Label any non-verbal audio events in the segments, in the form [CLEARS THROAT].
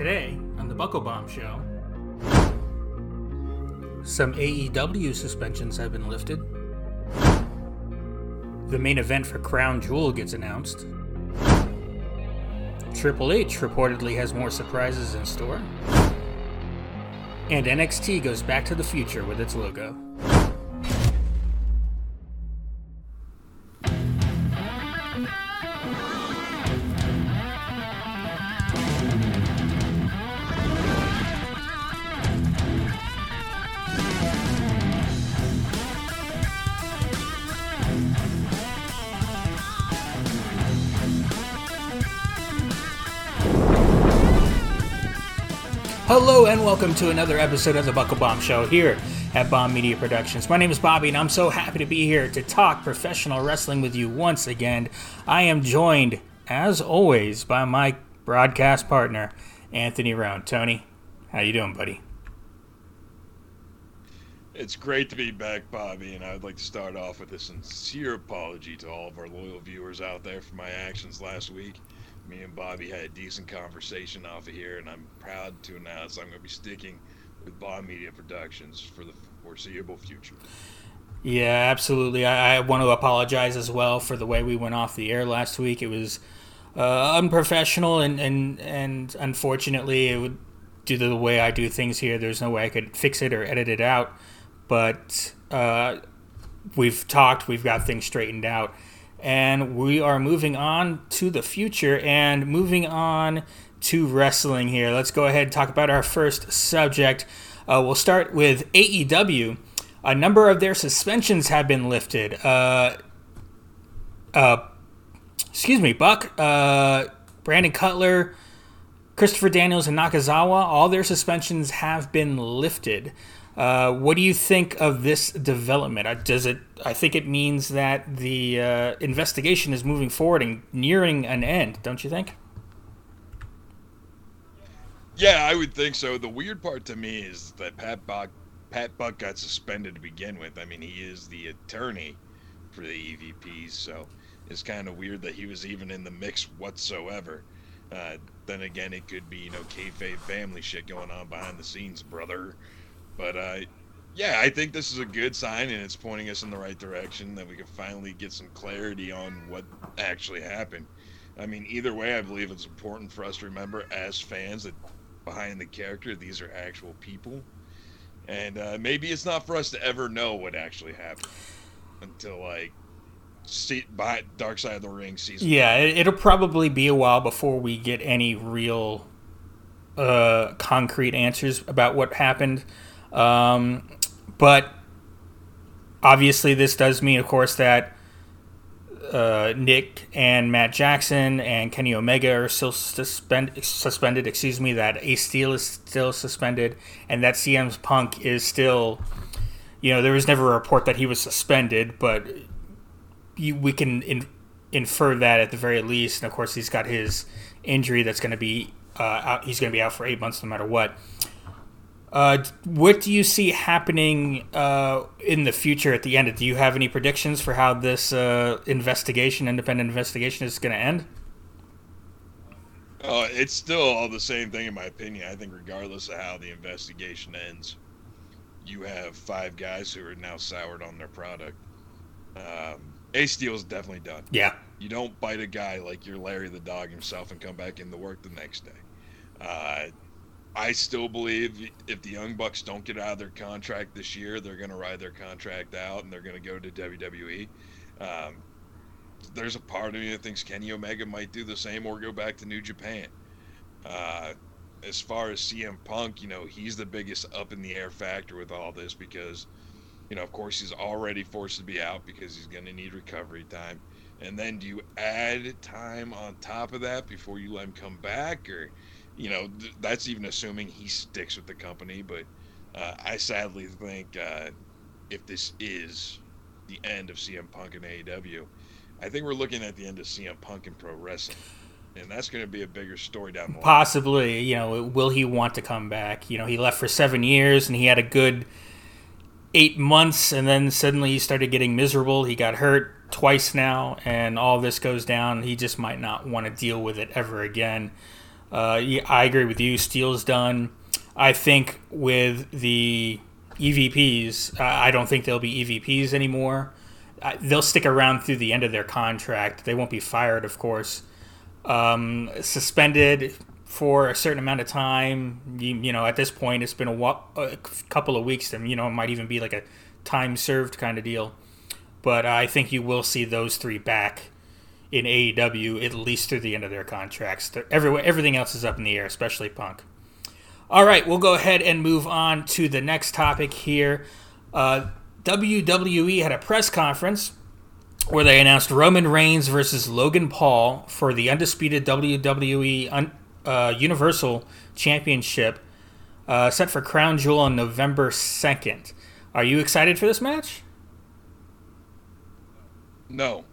Today on the Buckle Bomb Show, some AEW suspensions have been lifted. The main event for Crown Jewel gets announced. Triple H reportedly has more surprises in store. And NXT goes back to the future with its logo. Hello and welcome to another episode of the Buckle Bomb Show here at Bomb Media Productions. My name is Bobby and I'm so happy to be here to talk professional wrestling with you once again. I am joined, as always, by my broadcast partner, Anthony Round. Tony, how you doing, buddy? It's great to be back, Bobby, and I would like to start off with a sincere apology to all of our loyal viewers out there for my actions last week me and Bobby had a decent conversation off of here, and I'm proud to announce I'm going to be sticking with Bomb Media Productions for the foreseeable future. Yeah, absolutely. I, I, want to apologize as well for the way we went off the air last week. It was uh, unprofessional, and, and, and unfortunately, it would, due to the way I do things here, there's no way I could fix it or edit it out. But uh, we've talked, we've got things straightened out and we are moving on to the future and moving on to wrestling here. Let's go ahead and talk about our first subject. Uh, we'll start with AEW. A number of their suspensions have been lifted. Uh, uh, excuse me, Buck, uh, Brandon Cutler, Christopher Daniels, and Nakazawa, all their suspensions have been lifted. Uh, what do you think of this development? Uh, does it? I think it means that the uh, investigation is moving forward and nearing an end. Don't you think? Yeah, I would think so. The weird part to me is that Pat Buck, Pat Buck got suspended to begin with. I mean, he is the attorney for the EVPs, so it's kind of weird that he was even in the mix whatsoever. Uh, then again, it could be you know kayfabe family shit going on behind the scenes, brother. But uh, yeah, I think this is a good sign, and it's pointing us in the right direction that we can finally get some clarity on what actually happened. I mean, either way, I believe it's important for us to remember as fans that behind the character, these are actual people. And uh, maybe it's not for us to ever know what actually happened until like see by Dark Side of the Ring season. Yeah, it'll probably be a while before we get any real uh, concrete answers about what happened. Um, but obviously, this does mean, of course, that uh, Nick and Matt Jackson and Kenny Omega are still suspend, suspended. Excuse me, that Ace Steel is still suspended, and that CM Punk is still. You know, there was never a report that he was suspended, but you, we can in, infer that at the very least. And of course, he's got his injury that's going to be uh, out, he's going to be out for eight months no matter what. Uh, what do you see happening uh, in the future at the end? Do you have any predictions for how this uh, investigation, independent investigation, is going to end? Uh, it's still all the same thing, in my opinion. I think, regardless of how the investigation ends, you have five guys who are now soured on their product. Um, Ace Steel is definitely done. Yeah. You don't bite a guy like you're Larry the dog himself and come back into work the next day. Uh, I still believe if the Young Bucks don't get out of their contract this year, they're going to ride their contract out and they're going to go to WWE. Um, there's a part of me that thinks Kenny Omega might do the same or go back to New Japan. Uh, as far as CM Punk, you know, he's the biggest up in the air factor with all this because, you know, of course, he's already forced to be out because he's going to need recovery time. And then do you add time on top of that before you let him come back? Or you know, th- that's even assuming he sticks with the company. But uh, I sadly think uh, if this is the end of CM Punk and AEW, I think we're looking at the end of CM Punk in pro wrestling. And that's going to be a bigger story down the line. Possibly, you know, will he want to come back? You know, he left for seven years and he had a good eight months, and then suddenly he started getting miserable. He got hurt twice now, and all this goes down. He just might not want to deal with it ever again. Uh, I agree with you. Steel's done. I think with the EVPs, I don't think they'll be EVPs anymore. They'll stick around through the end of their contract. They won't be fired, of course. Um, suspended for a certain amount of time. You, you know, at this point, it's been a, a couple of weeks. And you know, it might even be like a time served kind of deal. But I think you will see those three back in AEW at least through the end of their contracts. Every, everything else is up in the air, especially Punk. All right, we'll go ahead and move on to the next topic here. Uh, WWE had a press conference where they announced Roman Reigns versus Logan Paul for the undisputed WWE un- uh, Universal Championship, uh, set for Crown Jewel on November 2nd. Are you excited for this match? No.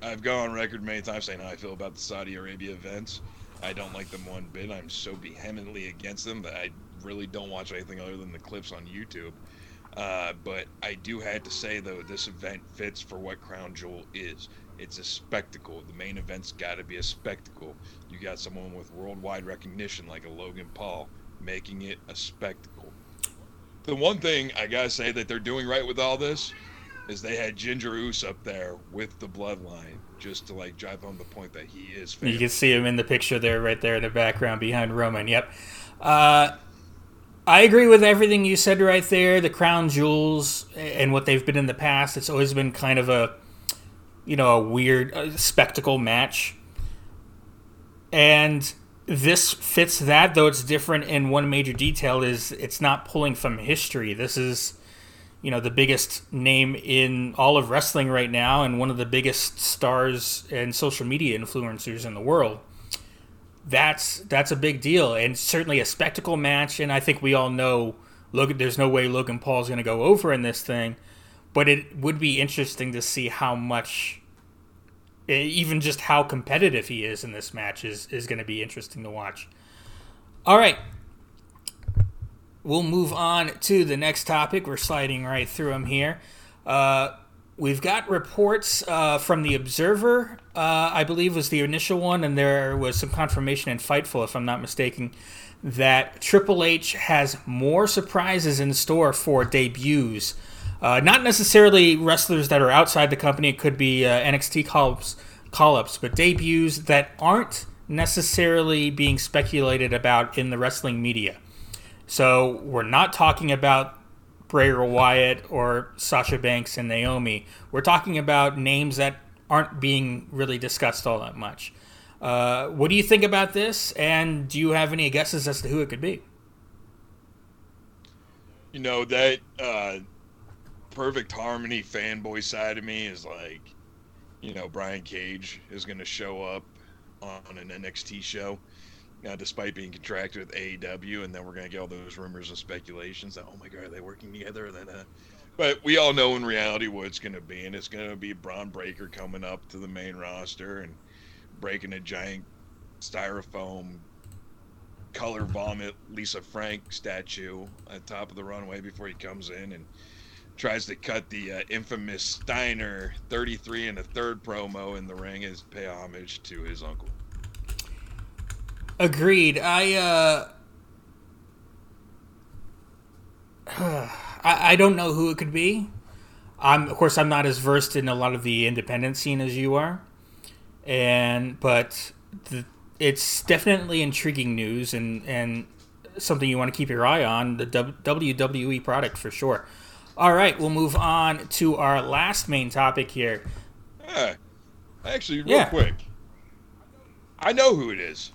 I've gone on record many times saying how I feel about the Saudi Arabia events. I don't like them one bit. I'm so vehemently against them that I really don't watch anything other than the clips on YouTube. Uh, but I do have to say though, this event fits for what Crown Jewel is. It's a spectacle. The main event's got to be a spectacle. You got someone with worldwide recognition like a Logan Paul making it a spectacle. The one thing I gotta say that they're doing right with all this is they had Ginger Uce up there with the bloodline just to like drive home the point that he is. Famous. You can see him in the picture there, right there in the background behind Roman. Yep. Uh, I agree with everything you said right there. The crown jewels and what they've been in the past. It's always been kind of a, you know, a weird uh, spectacle match. And this fits that, though it's different in one major detail is it's not pulling from history. This is you know the biggest name in all of wrestling right now and one of the biggest stars and social media influencers in the world. That's that's a big deal and certainly a spectacle match. And i think we all know logan there's no way logan paul's going to go over in this thing but it would be interesting to see how much even just how competitive he is in this match is, is going to be interesting to watch. All right we'll move on to the next topic. We're sliding right through them here. Uh, we've got reports uh, from the Observer, uh, I believe was the initial one, and there was some confirmation in Fightful, if I'm not mistaken, that Triple H has more surprises in store for debuts. Uh, not necessarily wrestlers that are outside the company. It could be uh, NXT call-ups, call-ups, but debuts that aren't necessarily being speculated about in the wrestling media. So we're not talking about Bray Wyatt or Sasha Banks and Naomi. We're talking about names that aren't being really discussed all that much. Uh, what do you think about this? And do you have any guesses as to who it could be? You know that uh, perfect harmony fanboy side of me is like, you know, Brian Cage is going to show up on an NXT show uh, despite being contracted with AEW, and then we're gonna get all those rumors and speculations that oh my god, are they working together? Then, uh, but we all know in reality what it's gonna be, and it's gonna be Bron Breakker coming up to the main roster and breaking a giant styrofoam color vomit Lisa Frank statue at top of the runway before he comes in and tries to cut the uh, infamous Steiner 33 and a third promo in the ring as pay homage to his uncle. Agreed. I uh [SIGHS] I, I don't know who it could be. I'm of course I'm not as versed in a lot of the independent scene as you are. And but the, it's definitely intriguing news and and something you want to keep your eye on the WWE product for sure. All right, we'll move on to our last main topic here. Yeah, actually, real yeah. quick, I know who it is.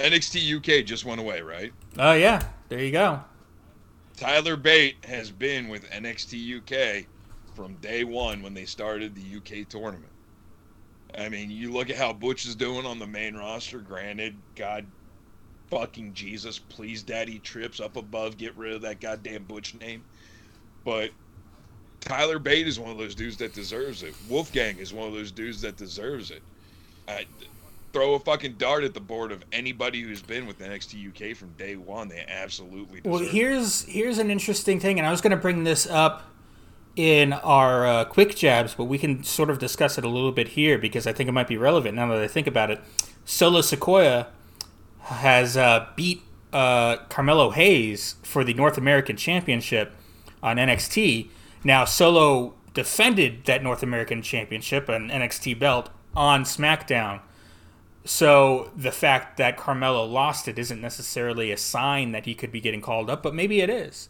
NXT UK just went away, right? Oh yeah, there you go. Tyler Bate has been with NXT UK from day one when they started the UK tournament. I mean, you look at how Butch is doing on the main roster. Granted, God fucking Jesus, please, Daddy Trips up above, get rid of that goddamn Butch name. But Tyler Bate is one of those dudes that deserves it. Wolfgang is one of those dudes that deserves it. I, throw a fucking dart at the board of anybody who's been with NXT UK from day one. They absolutely. well, here's here's an interesting thing, and I was going to bring this up in our uh, quick jabs, but we can sort of discuss it a little bit here because I think it might be relevant now that I think about it. Solo Sikoa has uh, beat uh, Carmelo Hayes for the North American Championship on NXT. Now, Solo defended that North American Championship, an NXT belt, on SmackDown. So the fact that Carmelo lost it isn't necessarily a sign that he could be getting called up, but maybe it is.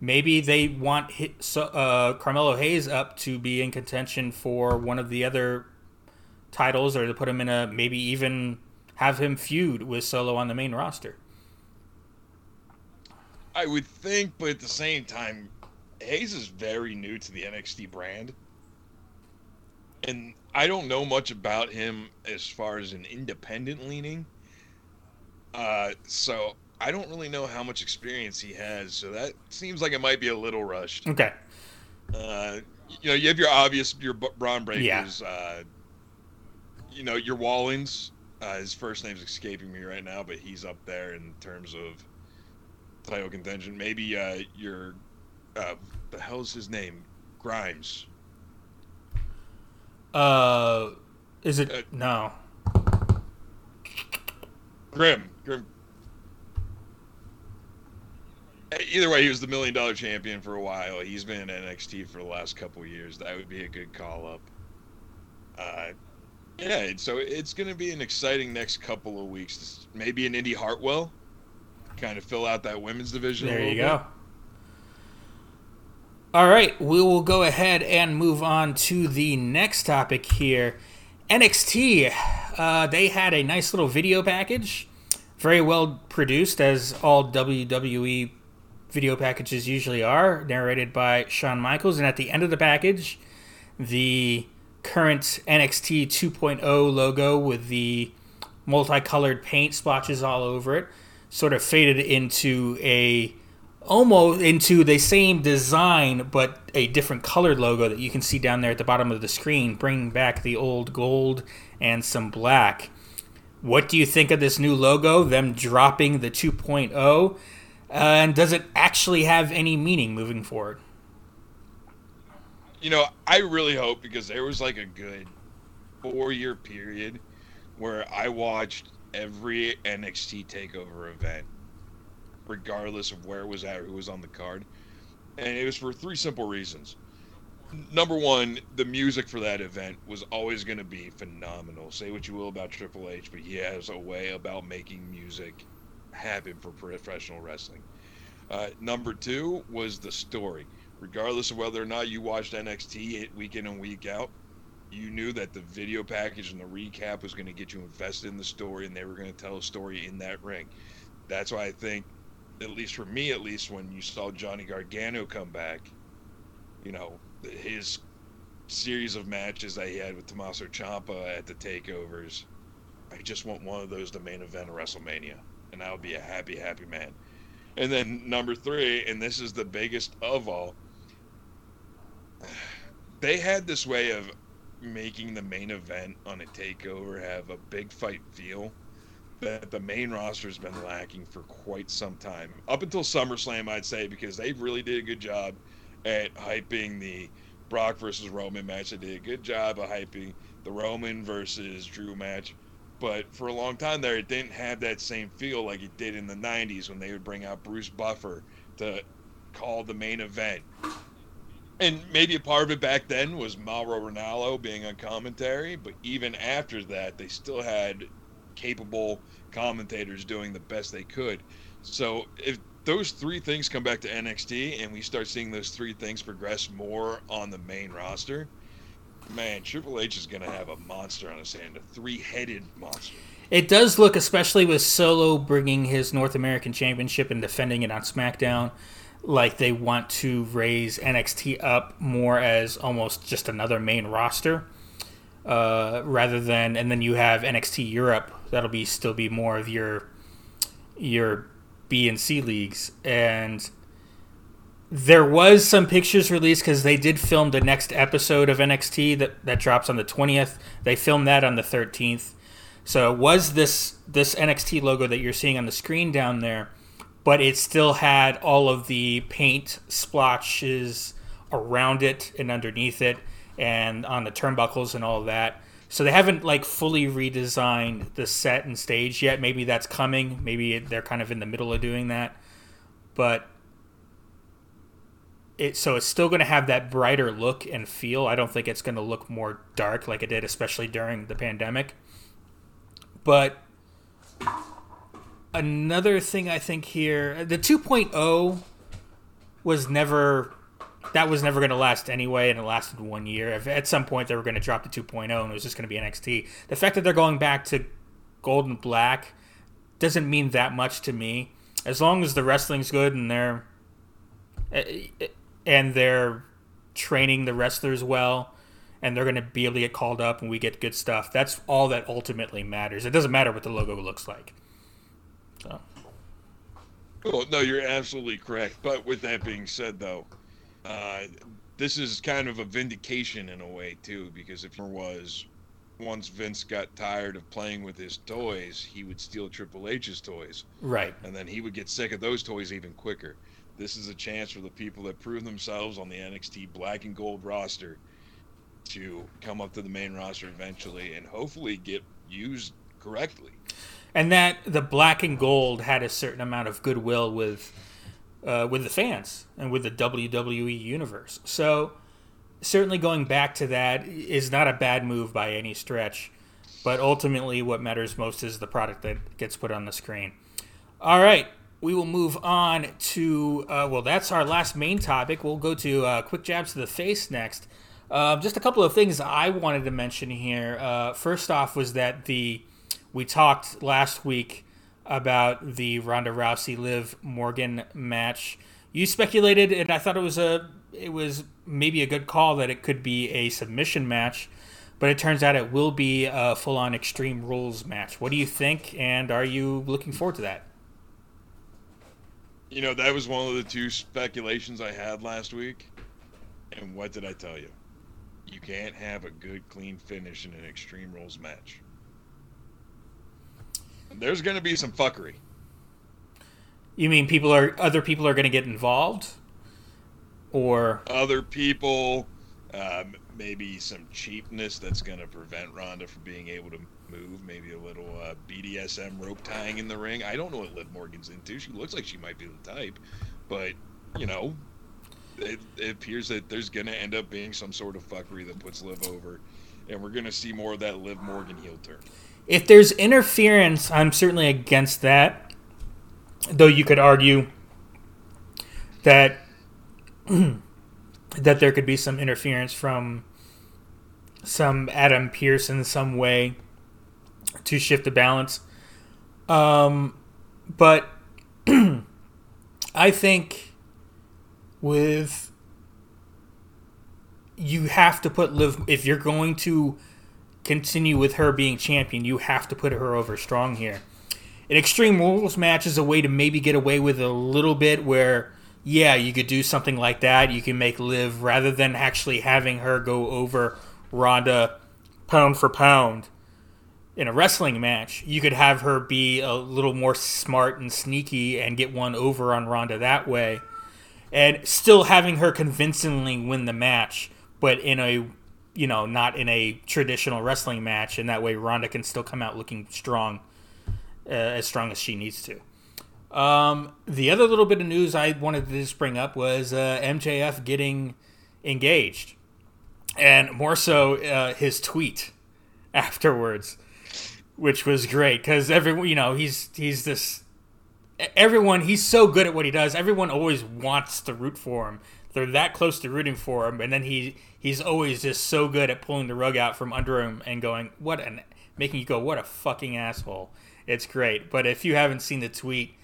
Maybe they want uh, Carmelo Hayes up to be in contention for one of the other titles, or to put him in a maybe even have him feud with Solo on the main roster. I would think, but at the same time, Hayes is very new to the NXT brand. And I don't know much about him as far as an independent leaning. Uh, so I don't really know how much experience he has. So that seems like it might be a little rushed. Okay. Uh, you know, you have your obvious your Bron Breakkers. Yeah. Uh, you know, your Wallins. Uh, his first name's escaping me right now, but he's up there in terms of title contention. Maybe uh, your uh, the hell's his name? Grimes. Uh, is it uh, no? Grim. Grim. Either way, he was the million dollar champion for a while. He's been in NXT for the last couple years. That would be a good call up. Uh, yeah, so it's going to be an exciting next couple of weeks. Maybe an Indi Hartwell, kind of fill out that women's division. There you go. All right, we will go ahead and move on to the next topic here. NXT, uh, they had a nice little video package, very well produced, as all WWE video packages usually are, narrated by Shawn Michaels. And at the end of the package, the current NXT 2.0 logo with the multicolored paint splotches all over it sort of faded into a almost into the same design but a different colored logo that you can see down there at the bottom of the screen, bringing back the old gold and some black. What do you think of this new logo, them dropping the 2.0? Uh, and does it actually have any meaning moving forward? You know, I really hope because there was like a good four year period where I watched every NXT takeover event regardless of where it was at who was on the card. And it was for three simple reasons. Number one, the music for that event was always going to be phenomenal. Say what you will about Triple H, but he has a way about making music happen for professional wrestling. Uh, number two was the story. Regardless of whether or not you watched NXT week in and week out, you knew that the video package and the recap was going to get you invested in the story and they were going to tell a story in that ring. That's why I think at least for me, at least when you saw Johnny Gargano come back, you know, his series of matches that he had with Tommaso Ciampa at the takeovers, I just want one of those to main event of WrestleMania, and I would be a happy, happy man. And then number three, and this is the biggest of all, [SIGHS] they had this way of making the main event on a takeover have a big fight feel that the main roster has been lacking for quite some time. Up until SummerSlam, I'd say, because they really did a good job at hyping the Brock versus Roman match. They did a good job of hyping the Roman versus Drew match. But for a long time there, it didn't have that same feel like it did in the 90s when they would bring out Bruce Buffer to call the main event. And maybe a part of it back then was Mauro Ranallo being on commentary, but even after that, they still had capable commentators doing the best they could. So if those three things come back to NXT and we start seeing those three things progress more on the main roster, man, Triple H is going to have a monster on his hand, a three-headed monster. It does look, especially with Solo bringing his North American Championship and defending it on SmackDown, like they want to raise NXT up more as almost just another main roster uh, rather than and then you have NXT Europe that'll be still be more of your your B and C leagues and there was some pictures released because they did film the next episode of NXT that, that drops on the 20th. They filmed that on the 13th. So it was this this NXT logo that you're seeing on the screen down there, but it still had all of the paint splotches around it and underneath it and on the turnbuckles and all that. So they haven't like fully redesigned the set and stage yet. Maybe that's coming. Maybe they're kind of in the middle of doing that. But it so it's still going to have that brighter look and feel. I don't think it's going to look more dark like it did especially during the pandemic. But another thing I think here, the 2.0 was never that was never going to last anyway, and it lasted one year. If at some point they were going to drop the 2.0 and it was just going to be NXT, the fact that they're going back to gold and black doesn't mean that much to me. As long as the wrestling's good and they're eh, eh, eh, and they're training the wrestlers well, and they're going to be able to get called up and we get good stuff. That's all that ultimately matters. It doesn't matter what the logo looks like. So. No, you're absolutely correct. But with that being said, though, uh, this is kind of a vindication in a way too, because if there was once Vince got tired of playing with his toys, he would steal Triple H's toys. Right. And then he would get sick of those toys even quicker. This is a chance for the people that prove themselves on the NXT black and gold roster to come up to the main roster eventually and hopefully get used correctly. And that the black and gold had a certain amount of goodwill with uh, with the fans and with the WWE universe. So certainly going back to that is not a bad move by any stretch. But ultimately, what matters most is the product that gets put on the screen. All right, we will move on to uh, well, that's our last main topic. We'll go to uh, quick jabs to the face next. Uh, just a couple of things I wanted to mention here. Uh, first off, was that the we talked last week about the Ronda Rousey Liv Morgan match. You speculated, and I thought it was a it was maybe a good call that it could be a submission match, but it turns out it will be a full on Extreme Rules match. What do you think, and are you looking forward to that? You know, that was one of the two speculations I had last week. And what did I tell you? You can't have a good, clean finish in an Extreme Rules match. There's going to be some fuckery. You mean people are other people are going to get involved, or other people, um, maybe some cheapness that's going to prevent Ronda from being able to move. Maybe a little uh, BDSM rope tying in the ring. I don't know what Liv Morgan's into. She looks like she might be the type, but you know, it, it appears that there's going to end up being some sort of fuckery that puts Liv over, and we're going to see more of that Liv Morgan heel turn. If there's interference, I'm certainly against that. Though you could argue that [CLEARS THROAT] that there could be some interference from some Adam Pearce in some way to shift the balance. Um, but [CLEARS THROAT] I think with you have to put Liv if you're going to continue with her being champion, you have to put her over strong here. An Extreme Rules match is a way to maybe get away with a little bit where, yeah, you could do something like that. You can make Liv rather than actually having her go over Ronda pound for pound in a wrestling match. You could have her be a little more smart and sneaky and get one over on Ronda that way. And still having her convincingly win the match, but in a you know, not in a traditional wrestling match, and that way Ronda can still come out looking strong, uh, as strong as she needs to. Um, the other little bit of news I wanted to just bring up was uh, MJF getting engaged, and more so uh, his tweet [LAUGHS] afterwards, which was great because everyone, you know, he's he's this everyone he's so good at what he does. Everyone always wants to root for him they're that close to rooting for him, and then he he's always just so good at pulling the rug out from under him and going, "What an," making you go, "What a fucking asshole." It's great. But if you haven't seen the tweet,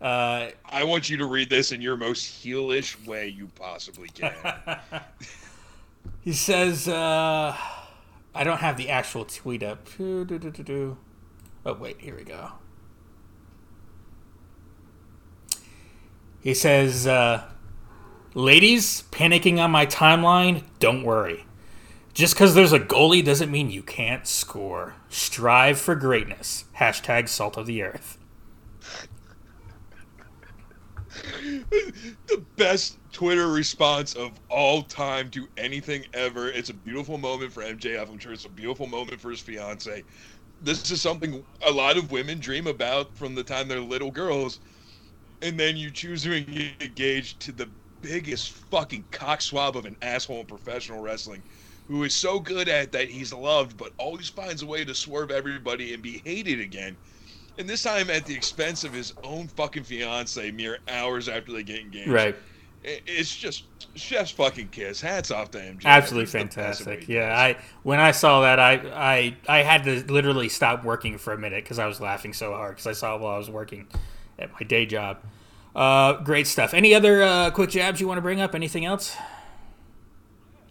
uh, I want you to read this in your most heelish way you possibly can. [LAUGHS] he says, uh, "I don't have the actual tweet up." Oh wait, here we go. He says. Uh, Ladies panicking on my timeline, don't worry. Just because there's a goalie doesn't mean you can't score. Strive for greatness. Hashtag salt of the earth. [LAUGHS] the best Twitter response of all time to anything ever. It's a beautiful moment for MJF. I'm sure it's a beautiful moment for his fiance. This is something a lot of women dream about from the time they're little girls. And then you choose to engage to the biggest fucking cockswab of an asshole in professional wrestling who is so good at that he's loved, but always finds a way to swerve everybody and be hated again. And this time at the expense of his own fucking fiance mere hours after they get engaged. Right. It's just chef's fucking kiss. Hats off to him. Absolutely fantastic. Yeah, I when I saw that, I I I had to literally stop working for a minute because I was laughing so hard because I saw while I was working at my day job. Uh, great stuff. Any other uh, quick jabs you want to bring up? Anything else?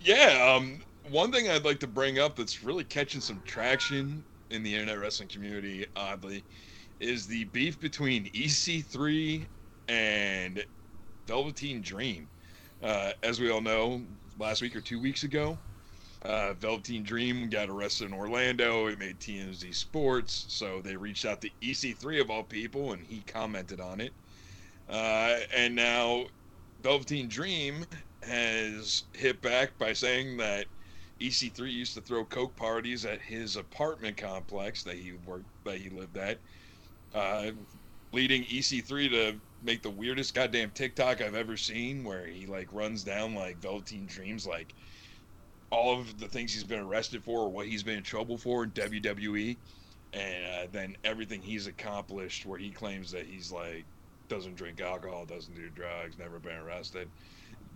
Yeah. Um, one thing I'd like to bring up that's really catching some traction in the internet wrestling community, oddly, is the beef between EC3 and Velveteen Dream. Uh, as we all know, last week or two weeks ago, uh, Velveteen Dream got arrested in Orlando. It made TMZ Sports, so they reached out to EC3 of all people, and he commented on it. Uh, and now Velveteen Dream has hit back by saying that EC3 used to throw coke parties at his apartment complex that he worked that he lived at, uh, leading EC3 to make the weirdest goddamn TikTok I've ever seen, where he like runs down like Velveteen Dreams, like all of the things he's been arrested for or what he's been in trouble for in WWE, and uh, then everything he's accomplished, where he claims that he's like doesn't drink alcohol, doesn't do drugs, never been arrested.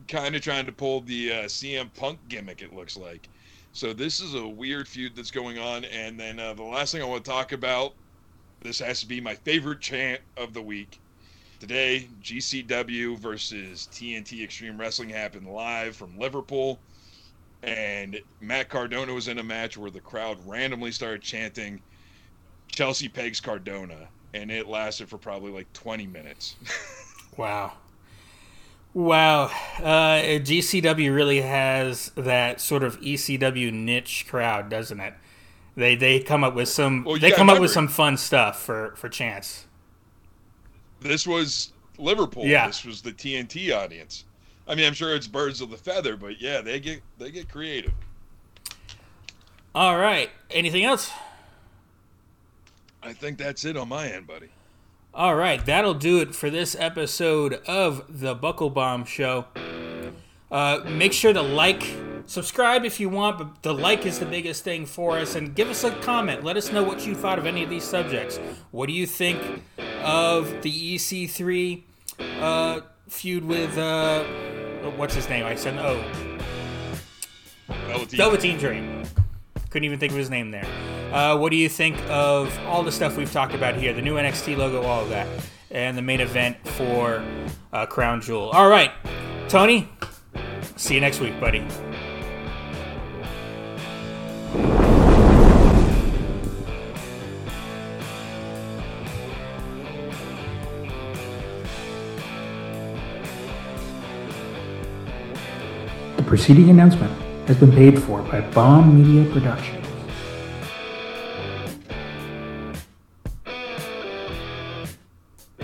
Kind of trying to pull the uh, CM Punk gimmick, it looks like. So this is a weird feud that's going on. And then uh, the last thing I want to talk about, this has to be my favorite chant of the week. Today, GCW versus TNT Extreme Wrestling happened live from Liverpool. And Matt Cardona was in a match where the crowd randomly started chanting Chelsea Pegs Cardona. And it lasted for probably like 20 minutes. [LAUGHS] wow. Wow. Uh, GCW really has that sort of ECW niche crowd, doesn't it? They they come up with some well, they come remember, up with some fun stuff for for chance. This was Liverpool. Yeah. This was the TNT audience. I mean, I'm sure it's birds of the feather, but yeah, they get they get creative. All right. Anything else? I think that's it on my end, buddy. All right, that'll do it for this episode of the Buckle Bomb Show. Uh, make sure to like, subscribe if you want, but the like is the biggest thing for us. And give us a comment. Let us know what you thought of any of these subjects. What do you think of the EC3 uh, feud with uh, what's his name? I said oh, Velveteen. Velveteen Dream. Couldn't even think of his name there. Uh, what do you think of all the stuff we've talked about here? The new NXT logo, all of that, and the main event for uh, Crown Jewel. All right, Tony. See you next week, buddy. The preceding announcement has been paid for by Bomb Media Production.